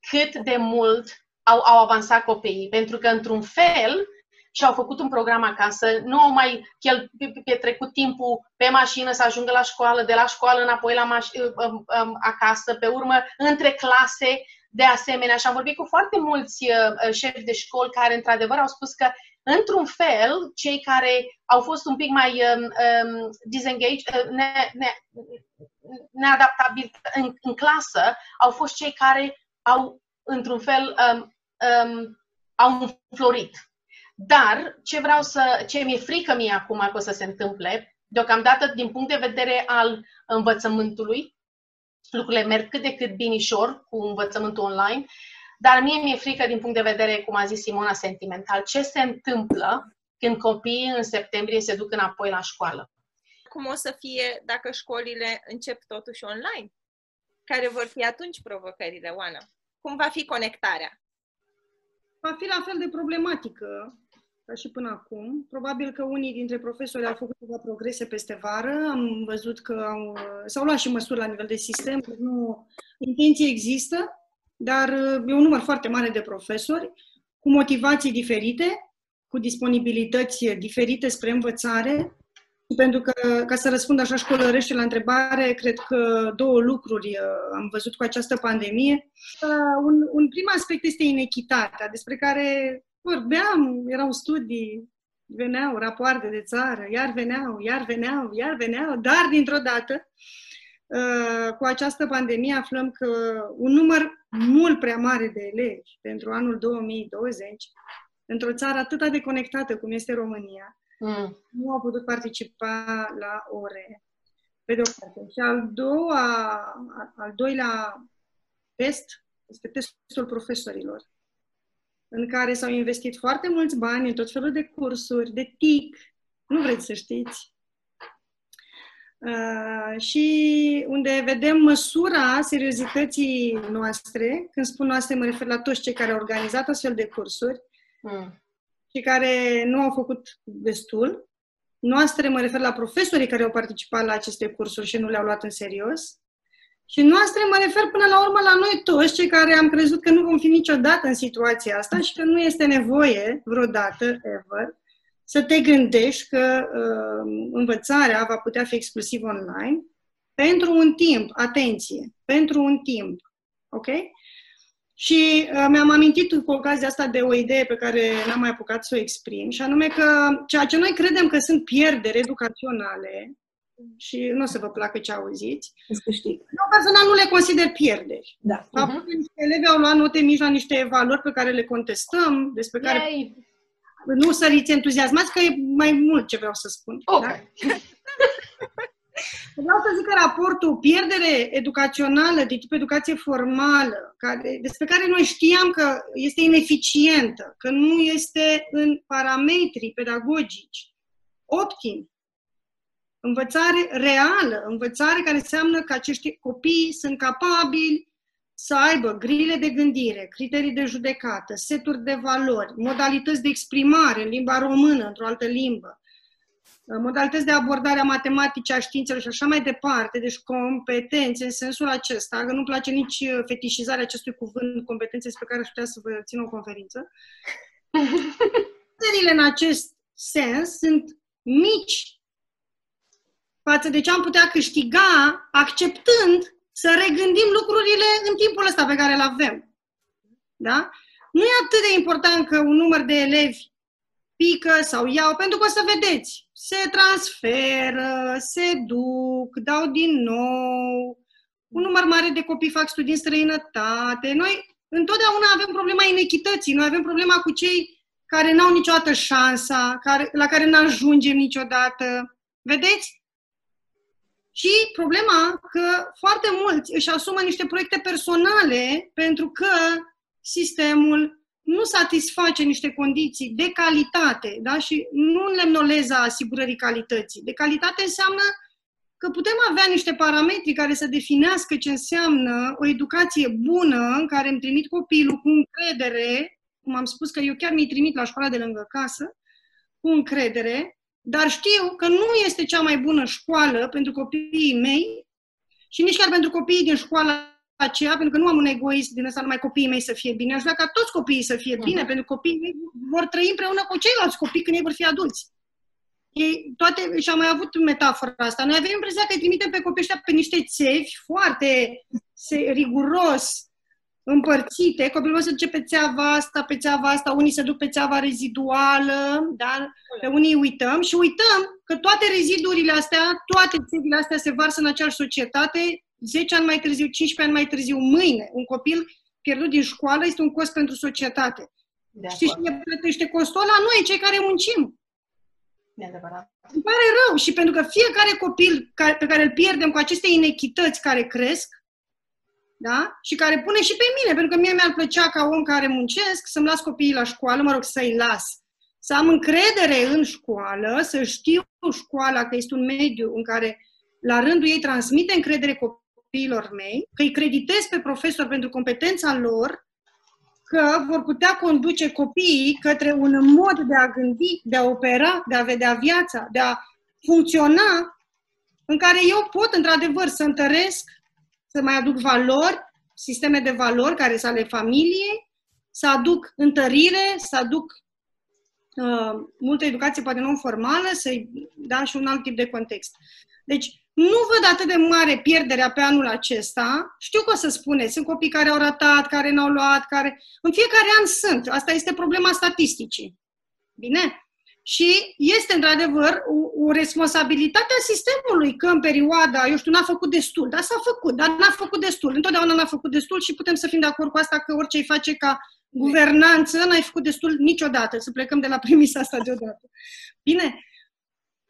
cât de mult au, au avansat copiii, pentru că într-un fel și au făcut un program acasă, nu au mai chel, petrecut timpul pe mașină să ajungă la școală, de la școală înapoi la maș- um, um, acasă, pe urmă între clase, de asemenea. Și am vorbit cu foarte mulți uh, șefi de școli care, într-adevăr, au spus că, într-un fel, cei care au fost un pic mai um, um, disengaged, uh, ne, ne, neadaptabili în, în clasă, au fost cei care au, într-un fel, um, um, au înflorit dar ce vreau să, ce mi-e frică mie acum că o să se întâmple, deocamdată din punct de vedere al învățământului, lucrurile merg cât de cât binișor cu învățământul online, dar mie mi-e frică din punct de vedere, cum a zis Simona, sentimental. Ce se întâmplă când copiii în septembrie se duc înapoi la școală? Cum o să fie dacă școlile încep totuși online? Care vor fi atunci provocările, Oana? Cum va fi conectarea? Va fi la fel de problematică ca și până acum. Probabil că unii dintre profesori au făcut ceva progrese peste vară. Am văzut că au, s-au luat și măsuri la nivel de sistem. Nu, intenție există, dar e un număr foarte mare de profesori cu motivații diferite, cu disponibilități diferite spre învățare. Pentru că, ca să răspund așa școlărește la întrebare, cred că două lucruri uh, am văzut cu această pandemie. Uh, un, un prim aspect este inechitatea, despre care vorbeam, erau studii, veneau rapoarte de țară, iar veneau, iar veneau, iar veneau, dar dintr-o dată, uh, cu această pandemie aflăm că un număr mult prea mare de elevi pentru anul 2020, într-o țară atât de conectată cum este România, mm. nu au putut participa la ore. Pe de o parte. Și al, doua, al doilea test este testul profesorilor în care s-au investit foarte mulți bani în tot felul de cursuri, de TIC, nu vreți să știți. Uh, și unde vedem măsura seriozității noastre, când spun noastre mă refer la toți cei care au organizat astfel de cursuri mm. și care nu au făcut destul. Noastre mă refer la profesorii care au participat la aceste cursuri și nu le-au luat în serios. Și noastre mă refer până la urmă la noi toți, cei care am crezut că nu vom fi niciodată în situația asta și că nu este nevoie vreodată, ever, să te gândești că uh, învățarea va putea fi exclusiv online pentru un timp, atenție, pentru un timp. Ok? Și uh, mi-am amintit cu ocazia asta de o idee pe care n-am mai apucat să o exprim, și anume că ceea ce noi credem că sunt pierderi educaționale, și nu o să vă placă ce auziți. Eu personal nu le consider pierderi. Da. Faptul uh-huh. că niște elevi au luat note mici la niște evaluări pe care le contestăm, despre care Yay. nu săriți entuziasmați, că e mai mult ce vreau să spun. Okay. Da? Vreau să zic că raportul pierdere educațională de tip educație formală, care, despre care noi știam că este ineficientă, că nu este în parametrii pedagogici optimi, Învățare reală, învățare care înseamnă că acești copii sunt capabili să aibă grile de gândire, criterii de judecată, seturi de valori, modalități de exprimare în limba română, într-o altă limbă, modalități de abordare a matematicii, a științelor și așa mai departe, deci competențe în sensul acesta, că nu-mi place nici fetișizarea acestui cuvânt, competențe despre care aș putea să vă țin o conferință. [laughs] în acest sens sunt mici față de ce am putea câștiga acceptând să regândim lucrurile în timpul ăsta pe care îl avem. Da? Nu e atât de important că un număr de elevi pică sau iau, pentru că o să vedeți, se transferă, se duc, dau din nou, un număr mare de copii fac studii în străinătate. Noi întotdeauna avem problema inechității, noi avem problema cu cei care n-au niciodată șansa, care, la care n-ajungem niciodată. Vedeți? Și problema că foarte mulți își asumă niște proiecte personale pentru că sistemul nu satisface niște condiții de calitate, da? și nu lemnoleza asigurării calității. De calitate înseamnă că putem avea niște parametri care să definească ce înseamnă o educație bună în care îmi trimit copilul cu încredere, cum am spus că eu chiar mi-i trimit la școala de lângă casă, cu încredere, dar știu că nu este cea mai bună școală pentru copiii mei și nici chiar pentru copiii din școala aceea, pentru că nu am un egoist din ăsta numai copiii mei să fie bine, aș vrea ca toți copiii să fie bine, uh-huh. pentru că copiii mei vor trăi împreună cu ceilalți copii când ei vor fi adulți. Ei, toate, și am mai avut metafora asta. Noi avem impresia că îi trimitem pe copii ăștia pe niște țevi foarte se, riguros împărțite. Copilul meu se duce pe țeava asta, pe țeava asta, unii se duc pe țeava reziduală, da? pe unii uităm și uităm că toate rezidurile astea, toate țevile astea se varsă în aceeași societate 10 ani mai târziu, 15 ani mai târziu, mâine, un copil pierdut din școală este un cost pentru societate. De Știi cine plătește costul ăla? Noi, cei care muncim. De adevărat. Îmi pare rău și pentru că fiecare copil pe care îl pierdem cu aceste inechități care cresc, da? Și care pune și pe mine, pentru că mie mi-ar plăcea ca om care muncesc să-mi las copiii la școală, mă rog, să-i las. Să am încredere în școală, să știu școala că este un mediu în care la rândul ei transmite încredere copiilor mei, că îi creditez pe profesor pentru competența lor, că vor putea conduce copiii către un mod de a gândi, de a opera, de a vedea viața, de a funcționa, în care eu pot, într-adevăr, să întăresc, să mai aduc valori, sisteme de valori care sunt ale familiei, să aduc întărire, să aduc uh, multă educație, poate non formală, să-i da și un alt tip de context. Deci, nu văd atât de mare pierderea pe anul acesta. Știu că o să spune, sunt copii care au ratat, care n-au luat, care... În fiecare an sunt. Asta este problema statisticii. Bine? Și este, într-adevăr, o, o responsabilitate a sistemului că în perioada, eu știu, n-a făcut destul, dar s-a făcut, dar n-a făcut destul. Întotdeauna n-a făcut destul și putem să fim de acord cu asta că orice îi face ca guvernanță, n-ai făcut destul niciodată, să plecăm de la [laughs] premisa asta deodată. Bine?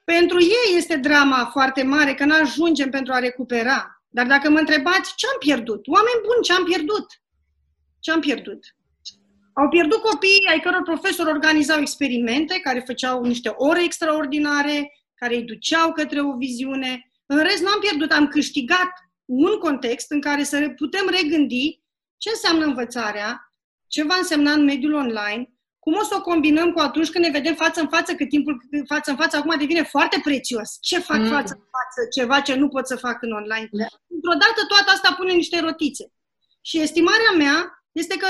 Pentru ei este drama foarte mare că nu ajungem pentru a recupera. Dar dacă mă întrebați ce am pierdut, oameni buni, ce am pierdut? Ce am pierdut? Au pierdut copiii ai căror profesori organizau experimente, care făceau niște ore extraordinare, care îi duceau către o viziune. În rest, nu am pierdut, am câștigat un context în care să putem regândi ce înseamnă învățarea, ce va însemna în mediul online, cum o să o combinăm cu atunci când ne vedem față în față, că timpul față în față acum devine foarte prețios. Ce fac mm. față în față? Ceva ce nu pot să fac în online. Da. Într-o dată toată asta pune niște rotițe. Și estimarea mea este că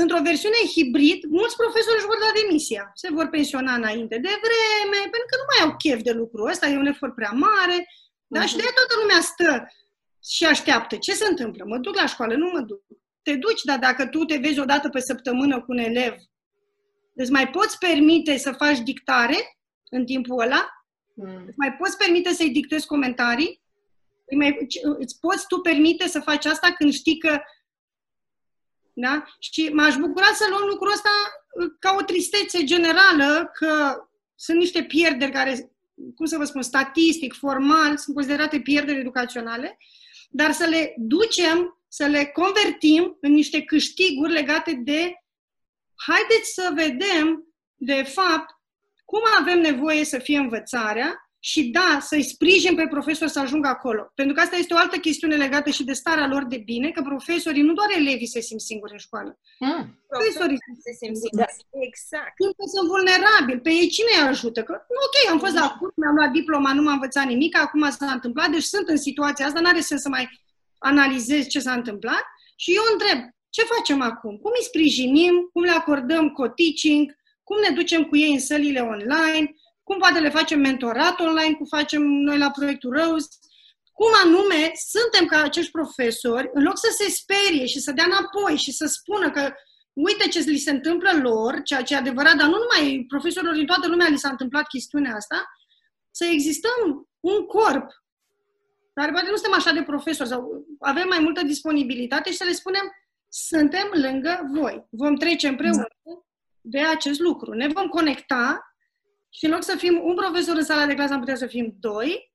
într-o versiune hibrid, mulți profesori își vor da demisia. Se vor pensiona înainte de vreme, pentru că nu mai au chef de lucru ăsta, e un efort prea mare. Da? Mm-hmm. Și de toată lumea stă și așteaptă. Ce se întâmplă? Mă duc la școală? Nu mă duc. Te duci, dar dacă tu te vezi o dată pe săptămână cu un elev Îți mai poți permite să faci dictare în timpul ăla? Mm. Îți mai poți permite să-i dictezi comentarii? Îi mai, îți poți tu permite să faci asta când știi că... Da? Și m-aș bucura să luăm lucrul ăsta uh, ca o tristețe generală, că sunt niște pierderi care, cum să vă spun, statistic, formal, sunt considerate pierderi educaționale, dar să le ducem, să le convertim în niște câștiguri legate de haideți să vedem, de fapt, cum avem nevoie să fie învățarea și da, să-i sprijin pe profesor să ajungă acolo. Pentru că asta este o altă chestiune legată și de starea lor de bine, că profesorii, nu doar elevii se simt singuri în școală. Mm. Profesorii se simt singuri. Da. Exact. Pentru că sunt vulnerabili. Pe ei cine îi ajută? Că, ok, am fost la curs, mi-am luat diploma, nu m-am învățat nimic, acum s-a întâmplat, deci sunt în situația asta, n-are sens să mai analizez ce s-a întâmplat. Și eu întreb, ce facem acum? Cum îi sprijinim? Cum le acordăm co-teaching? Cum ne ducem cu ei în sălile online? Cum poate le facem mentorat online, cum facem noi la proiectul Rose? Cum anume suntem ca acești profesori, în loc să se sperie și să dea înapoi și să spună că uite ce li se întâmplă lor, ceea ce e adevărat, dar nu numai profesorilor din toată lumea li s-a întâmplat chestiunea asta, să existăm un corp dar poate nu suntem așa de profesori sau avem mai multă disponibilitate și să le spunem suntem lângă voi. Vom trece împreună de acest lucru. Ne vom conecta și în loc să fim un profesor în sala de clasă, am putea să fim doi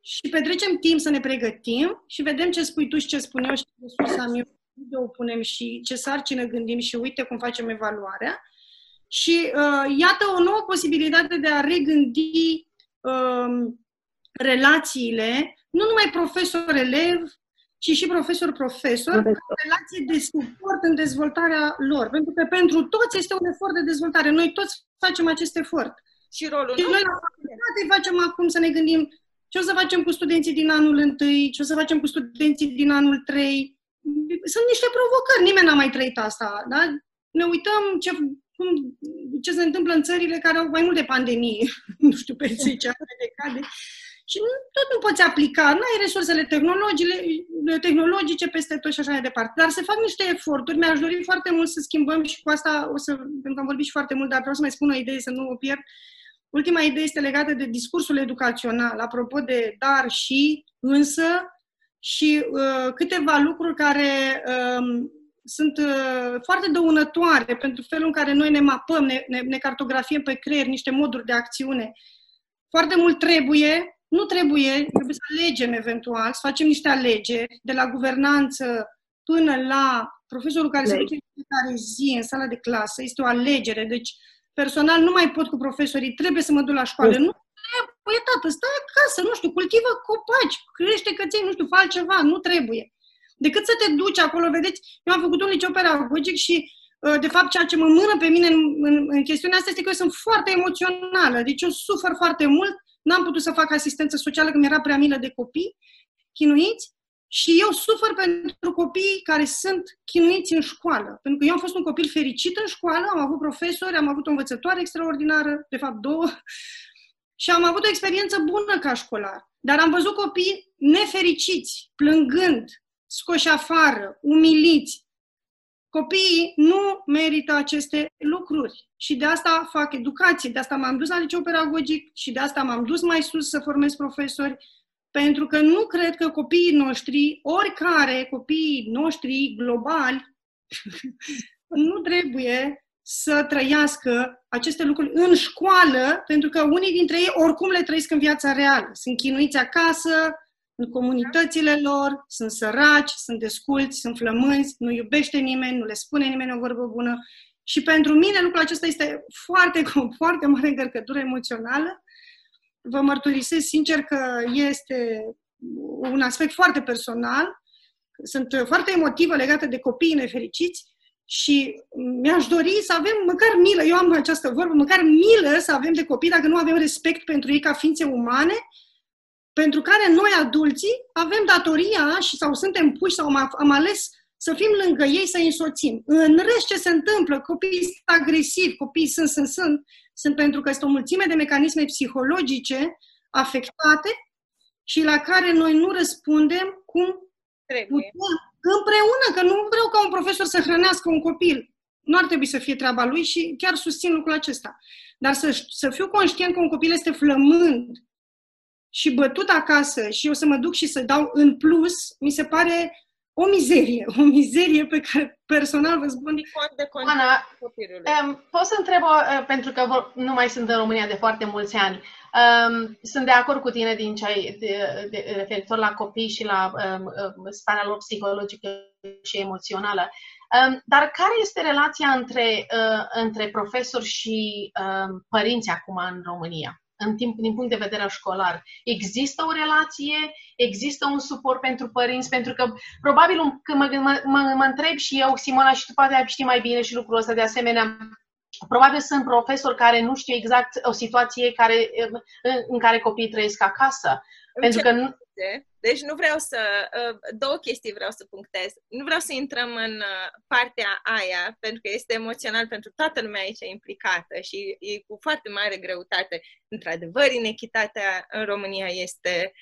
și petrecem timp să ne pregătim și vedem ce spui tu și ce spun eu și ce sus am eu, unde o punem și ce sarcină gândim și uite cum facem evaluarea. Și uh, iată o nouă posibilitate de a regândi uh, relațiile, nu numai profesor-elev, ci și profesor-profesor, relații de suport în dezvoltarea lor. Pentru că pentru toți este un efort de dezvoltare. Noi toți facem acest efort. Și rolul și noi la facultate facem acum să ne gândim ce o să facem cu studenții din anul 1, ce o să facem cu studenții din anul 3. Sunt niște provocări, nimeni n-a mai trăit asta. Da? Ne uităm ce, cum, ce se întâmplă în țările care au mai mult de pandemie, [laughs] nu știu, pe 10 ani de decade. Și nu, tot nu poți aplica, nu ai resursele tehnologice peste tot și așa mai departe. Dar se fac niște eforturi, mi-aș dori foarte mult să schimbăm și cu asta o să, pentru că am vorbit și foarte mult, dar vreau să mai spun o idee să nu o pierd. Ultima idee este legată de discursul educațional, apropo de dar și, însă, și uh, câteva lucruri care uh, sunt uh, foarte dăunătoare pentru felul în care noi ne mapăm, ne, ne, ne cartografiem pe creier niște moduri de acțiune. Foarte mult trebuie, nu trebuie, trebuie să alegem eventual, să facem niște alegeri, de la guvernanță până la profesorul care se duce în fiecare zi în sala de clasă. Este o alegere. Deci, personal, nu mai pot cu profesorii, trebuie să mă duc la școală. Nu trebuie, tată, stai acasă, nu știu, cultivă copaci, crește căței, nu știu, fă altceva, nu trebuie. Decât să te duci acolo, vedeți, eu am făcut un liceu pedagogic și uh, de fapt, ceea ce mă mână pe mine în, în, în chestiunea asta este că eu sunt foarte emoțională. Deci eu sufăr foarte mult N-am putut să fac asistență socială că mi-era prea milă de copii chinuiți și eu sufăr pentru copiii care sunt chinuiți în școală. Pentru că eu am fost un copil fericit în școală, am avut profesori, am avut o învățătoare extraordinară, de fapt două, [laughs] și am avut o experiență bună ca școlar. Dar am văzut copii nefericiți, plângând, scoși afară, umiliți, Copiii nu merită aceste lucruri și de asta fac educație, de asta m-am dus la liceu pedagogic și de asta m-am dus mai sus să formez profesori, pentru că nu cred că copiii noștri, oricare copiii noștri globali, [laughs] nu trebuie să trăiască aceste lucruri în școală, pentru că unii dintre ei oricum le trăiesc în viața reală. Sunt chinuiți acasă, în comunitățile lor, sunt săraci, sunt desculți, sunt flămânzi, nu iubește nimeni, nu le spune nimeni o vorbă bună. Și pentru mine lucrul acesta este foarte, [laughs] foarte mare încărcătură emoțională. Vă mărturisesc sincer că este un aspect foarte personal. Sunt foarte emotivă legată de copiii nefericiți și mi-aș dori să avem măcar milă, eu am această vorbă, măcar milă să avem de copii dacă nu avem respect pentru ei ca ființe umane pentru care noi, adulții, avem datoria și sau suntem puși sau am, am ales să fim lângă ei, să îi însoțim. În rest, ce se întâmplă? Copiii sunt agresivi, copiii sunt, sunt, sunt, sunt pentru că este o mulțime de mecanisme psihologice afectate și la care noi nu răspundem cum Trebuie. putem împreună, că nu vreau ca un profesor să hrănească un copil. Nu ar trebui să fie treaba lui și chiar susțin lucrul acesta. Dar să, să fiu conștient că un copil este flămând, și bătut acasă și eu să mă duc și să dau în plus, mi se pare o mizerie, [laughs] o mizerie pe care personal vă spun. De Ana, um, pot să întreb, uh, pentru că nu mai sunt în România de foarte mulți ani, um, sunt de acord cu tine din ce ai de, de, referitor la copii și la um, um, starea lor psihologică și emoțională. Um, dar care este relația între, uh, între profesori și um, părinți acum în România? În timp, din punct de vedere școlar. Există o relație, există un suport pentru părinți, pentru că probabil când mă, mă, mă, mă întreb și eu, Simona, și tu poate știi mai bine și lucrul ăsta de asemenea, Probabil sunt profesori care nu știu exact o situație care, în care copiii trăiesc acasă. Pentru că nu, de. Deci nu vreau să... Uh, două chestii vreau să punctez. Nu vreau să intrăm în uh, partea aia, pentru că este emoțional pentru toată lumea aici implicată și e cu foarte mare greutate. Într-adevăr, inechitatea în România este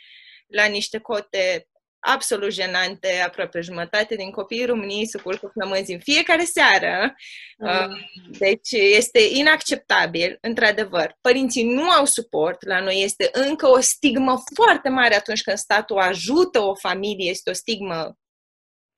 la niște cote absolut jenante, aproape jumătate din copiii României se culcă flămânzi în fiecare seară. Mm. Deci este inacceptabil, într-adevăr. Părinții nu au suport, la noi este încă o stigmă foarte mare atunci când statul ajută o familie, este o stigmă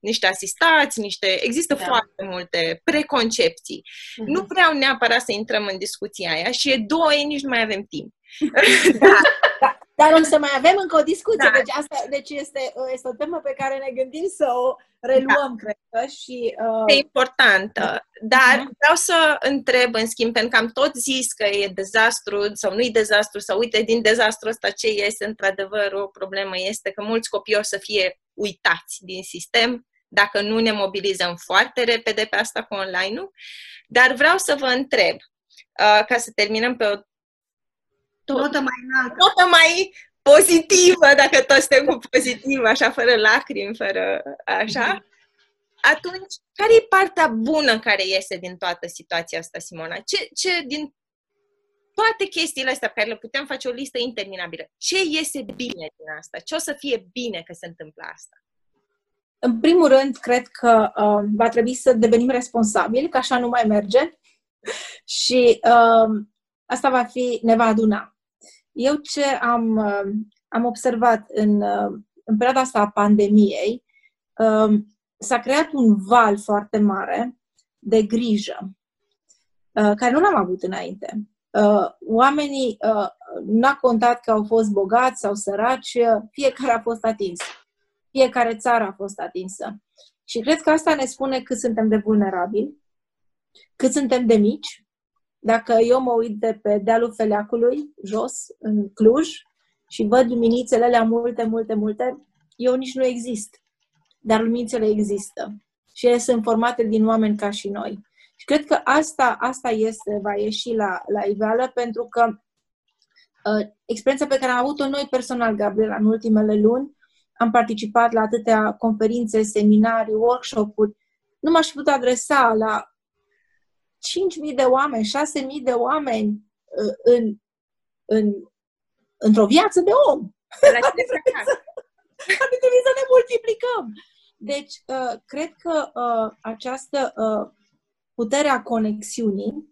niște asistați, niște... Există da. foarte multe preconcepții. Mm-hmm. Nu vreau neapărat să intrăm în discuția aia și e două, ei nici nu mai avem timp. [laughs] da, da, [laughs] Dar o să mai avem încă o discuție, Da. deci, asta, deci este, este o temă pe care ne gândim să o reluăm, cred că, și... e Uh, importantă. Dar Mhm. vreau să întreb, în schimb, pentru că am tot zis că e dezastru sau nu-i dezastru, sau uite, din dezastru ăsta ce iese, într-adevăr, o problemă este că mulți copii o să fie uitați din sistem dacă nu ne mobilizăm foarte repede pe asta cu online-ul. Dar vreau să vă întreb, uh, ca să terminăm pe o Notă mai înaltă. notă mai pozitivă, dacă toți suntem cu pozitiv, așa, fără lacrimi, fără așa, atunci, care e partea bună care iese din toată situația asta, Simona? Ce, ce din toate chestiile astea pe care le putem face o listă interminabilă, ce iese bine din asta? Ce o să fie bine că se întâmplă asta? în primul rând, cred că uh, va trebui să devenim responsabili, că așa nu mai merge. [laughs] și uh, asta va fi, ne va aduna. Eu ce am, uh, am observat în, uh, în perioada asta a pandemiei, uh, s-a creat un val foarte mare de grijă, uh, care nu l-am avut înainte. Uh, oamenii uh, n-a contat că au fost bogați sau săraci, uh, fiecare a fost atins. Fiecare țară a fost atinsă. Și cred că asta ne spune cât suntem de vulnerabili, cât suntem de mici. Dacă eu mă uit de pe dealul Feleacului, jos, în Cluj, și văd luminițele alea multe, multe, multe, eu nici nu exist. Dar luminițele există. Și ele sunt formate din oameni ca și noi. Și cred că asta, asta este, va ieși la, la iveală, pentru că uh, experiența pe care am avut-o noi personal, Gabriela, în ultimele luni, am participat la atâtea conferințe, seminarii, workshop-uri, nu m-aș fi putut adresa la 5.000 de oameni, 6.000 de oameni uh, în, în, într-o viață de om. La cine să fac? Ar fi trebuit să ne multiplicăm. Deci, uh, cred că uh, această uh, putere a conexiunii,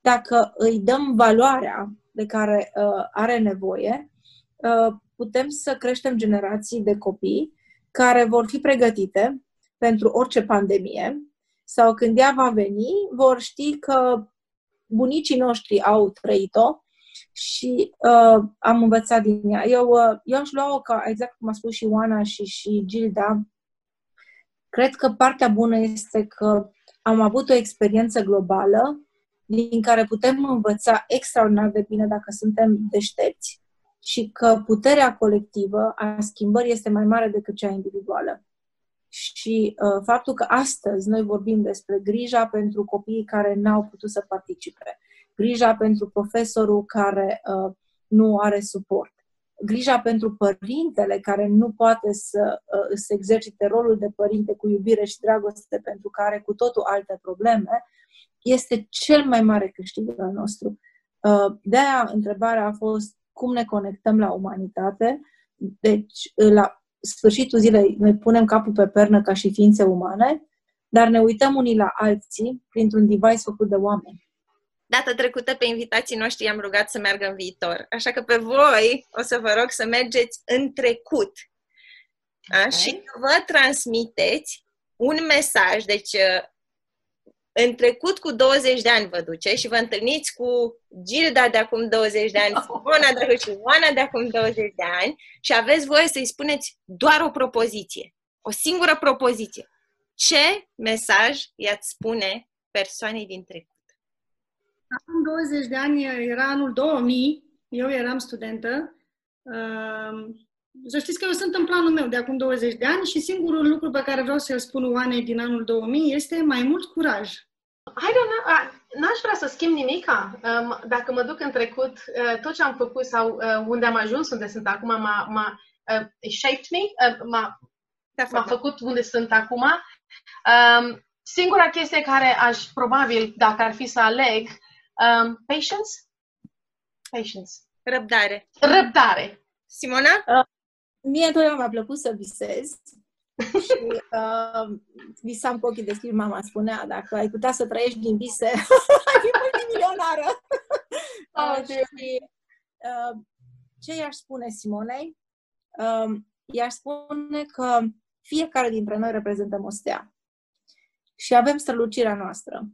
dacă îi dăm valoarea de care uh, are nevoie, uh, putem să creștem generații de copii care vor fi pregătite pentru orice pandemie sau când ea va veni, vor ști că bunicii noștri au trăit-o și uh, am învățat din ea. Eu, uh, eu aș lua-o ca, exact cum a spus și Oana și, și Gilda, cred că partea bună este că am avut o experiență globală din care putem învăța extraordinar de bine dacă suntem deștepți și că puterea colectivă a schimbării este mai mare decât cea individuală. Și uh, faptul că astăzi noi vorbim despre grija pentru copiii care n-au putut să participe, grija pentru profesorul care uh, nu are suport, grija pentru părintele care nu poate să uh, să exercite rolul de părinte cu iubire și dragoste pentru că are cu totul alte probleme, este cel mai mare câștig al nostru. Uh, de-aia întrebarea a fost cum ne conectăm la umanitate. Deci, la sfârșitul zilei ne punem capul pe pernă ca și ființe umane, dar ne uităm unii la alții printr-un device făcut de oameni. Data trecută pe invitații noștri i-am rugat să meargă în viitor. Așa că pe voi o să vă rog să mergeți în trecut. Da? Ok. Și să vă transmiteți un mesaj. Deci, uh, în trecut cu 20 de ani vă duce și vă întâlniți cu Gilda de acum 20 de ani, Simona de acum și Oana de acum 20 de ani și aveți voie să-i spuneți doar o propoziție. O singură propoziție. Ce mesaj i-ați spune persoanei din trecut? Acum 20 de ani era anul 2000, eu eram studentă. Uh, Să știți că eu sunt în planul meu de acum 20 de ani și singurul lucru pe care vreau să-l spun Oanei din anul 2000 este mai mult curaj. I don't know, a, n-aș vrea să schimb nimica. Um, dacă mă duc în trecut, uh, tot ce am făcut sau uh, unde am ajuns, unde sunt acum, m-a, m-a uh, it shaped me, uh, m-a, Da, m-a făcut unde sunt acum. Um, singura chestie care aș, probabil, dacă ar fi să aleg, um, patience? Patience. Răbdare. Răbdare. Simona? Mie întotdeauna mi-a plăcut să visez și uh, visam cu ochii deschiși. Mama spunea, dacă ai putea să trăiești din vise, [laughs] ai fi multimilionară. Oh, [laughs] uh, și uh, ce i-aș spune Simonei? Uh, i-aș spune că fiecare dintre noi reprezentăm o stea și avem strălucirea noastră.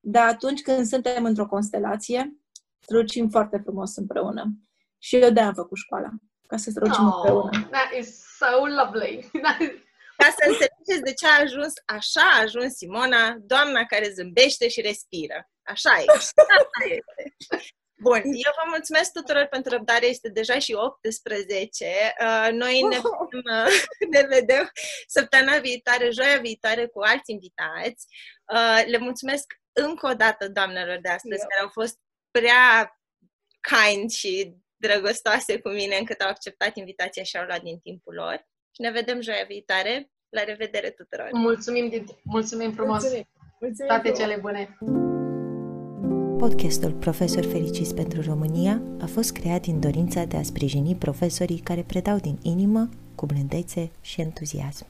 Dar atunci când suntem într-o constelație, strălucim foarte frumos împreună. Și eu de-aia am făcut școala, ca să strălucim oh, împreună. That is so lovely. [laughs] Ca să înțelegeți de ce a ajuns, așa a ajuns Simona, doamna care zâmbește și respiră. Așa e. Așa este. Bun, eu vă mulțumesc tuturor pentru răbdare, este deja și 18. Uh, noi ne vedem, uh, [laughs] ne vedem săptămâna viitoare, joia viitoare cu alți invitați. Uh, le mulțumesc încă o dată doamnelor de astăzi, eu. care au fost prea kind și drăgostoase cu mine încât au acceptat invitația și au luat din timpul lor. Și ne vedem joia viitoare. La revedere tuturor! Mulțumim, mulțumim frumos! Mulțumim. Mulțumim Toate cele bune! Podcastul Profesor Fericiți pentru România a fost creat din dorința de a sprijini profesorii care predau din inimă, cu blândețe și entuziasm.